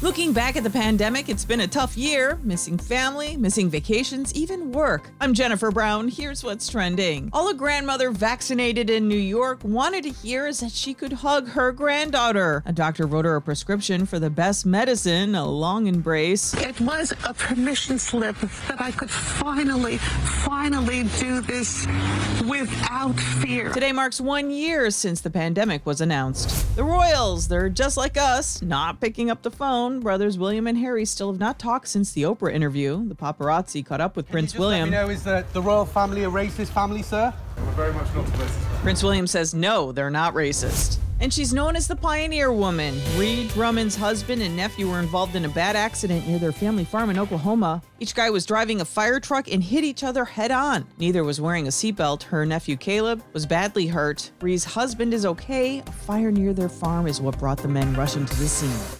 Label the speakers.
Speaker 1: Looking back at the pandemic, it's been a tough year. Missing family, missing vacations, even work. I'm Jennifer Brown. Here's what's trending. All a grandmother vaccinated in New York wanted to hear is that she could hug her granddaughter. A doctor wrote her a prescription for the best medicine, a long embrace.
Speaker 2: It was a permission slip that I could finally, finally do this without fear.
Speaker 1: Today marks one year since the pandemic was announced. The Royals, they're just like us, not picking up the phone. Brothers William and Harry still have not talked since the Oprah interview. The paparazzi caught up with Prince
Speaker 3: Just
Speaker 1: William.
Speaker 3: Let me know, is the, the royal family a racist family, sir?
Speaker 4: We're very much not racist.
Speaker 1: Prince William says no, they're not racist. And she's known as the Pioneer Woman. Ree Drummond's husband and nephew were involved in a bad accident near their family farm in Oklahoma. Each guy was driving a fire truck and hit each other head on. Neither was wearing a seatbelt. Her nephew Caleb was badly hurt. Ree's husband is okay. A fire near their farm is what brought the men rushing to the scene.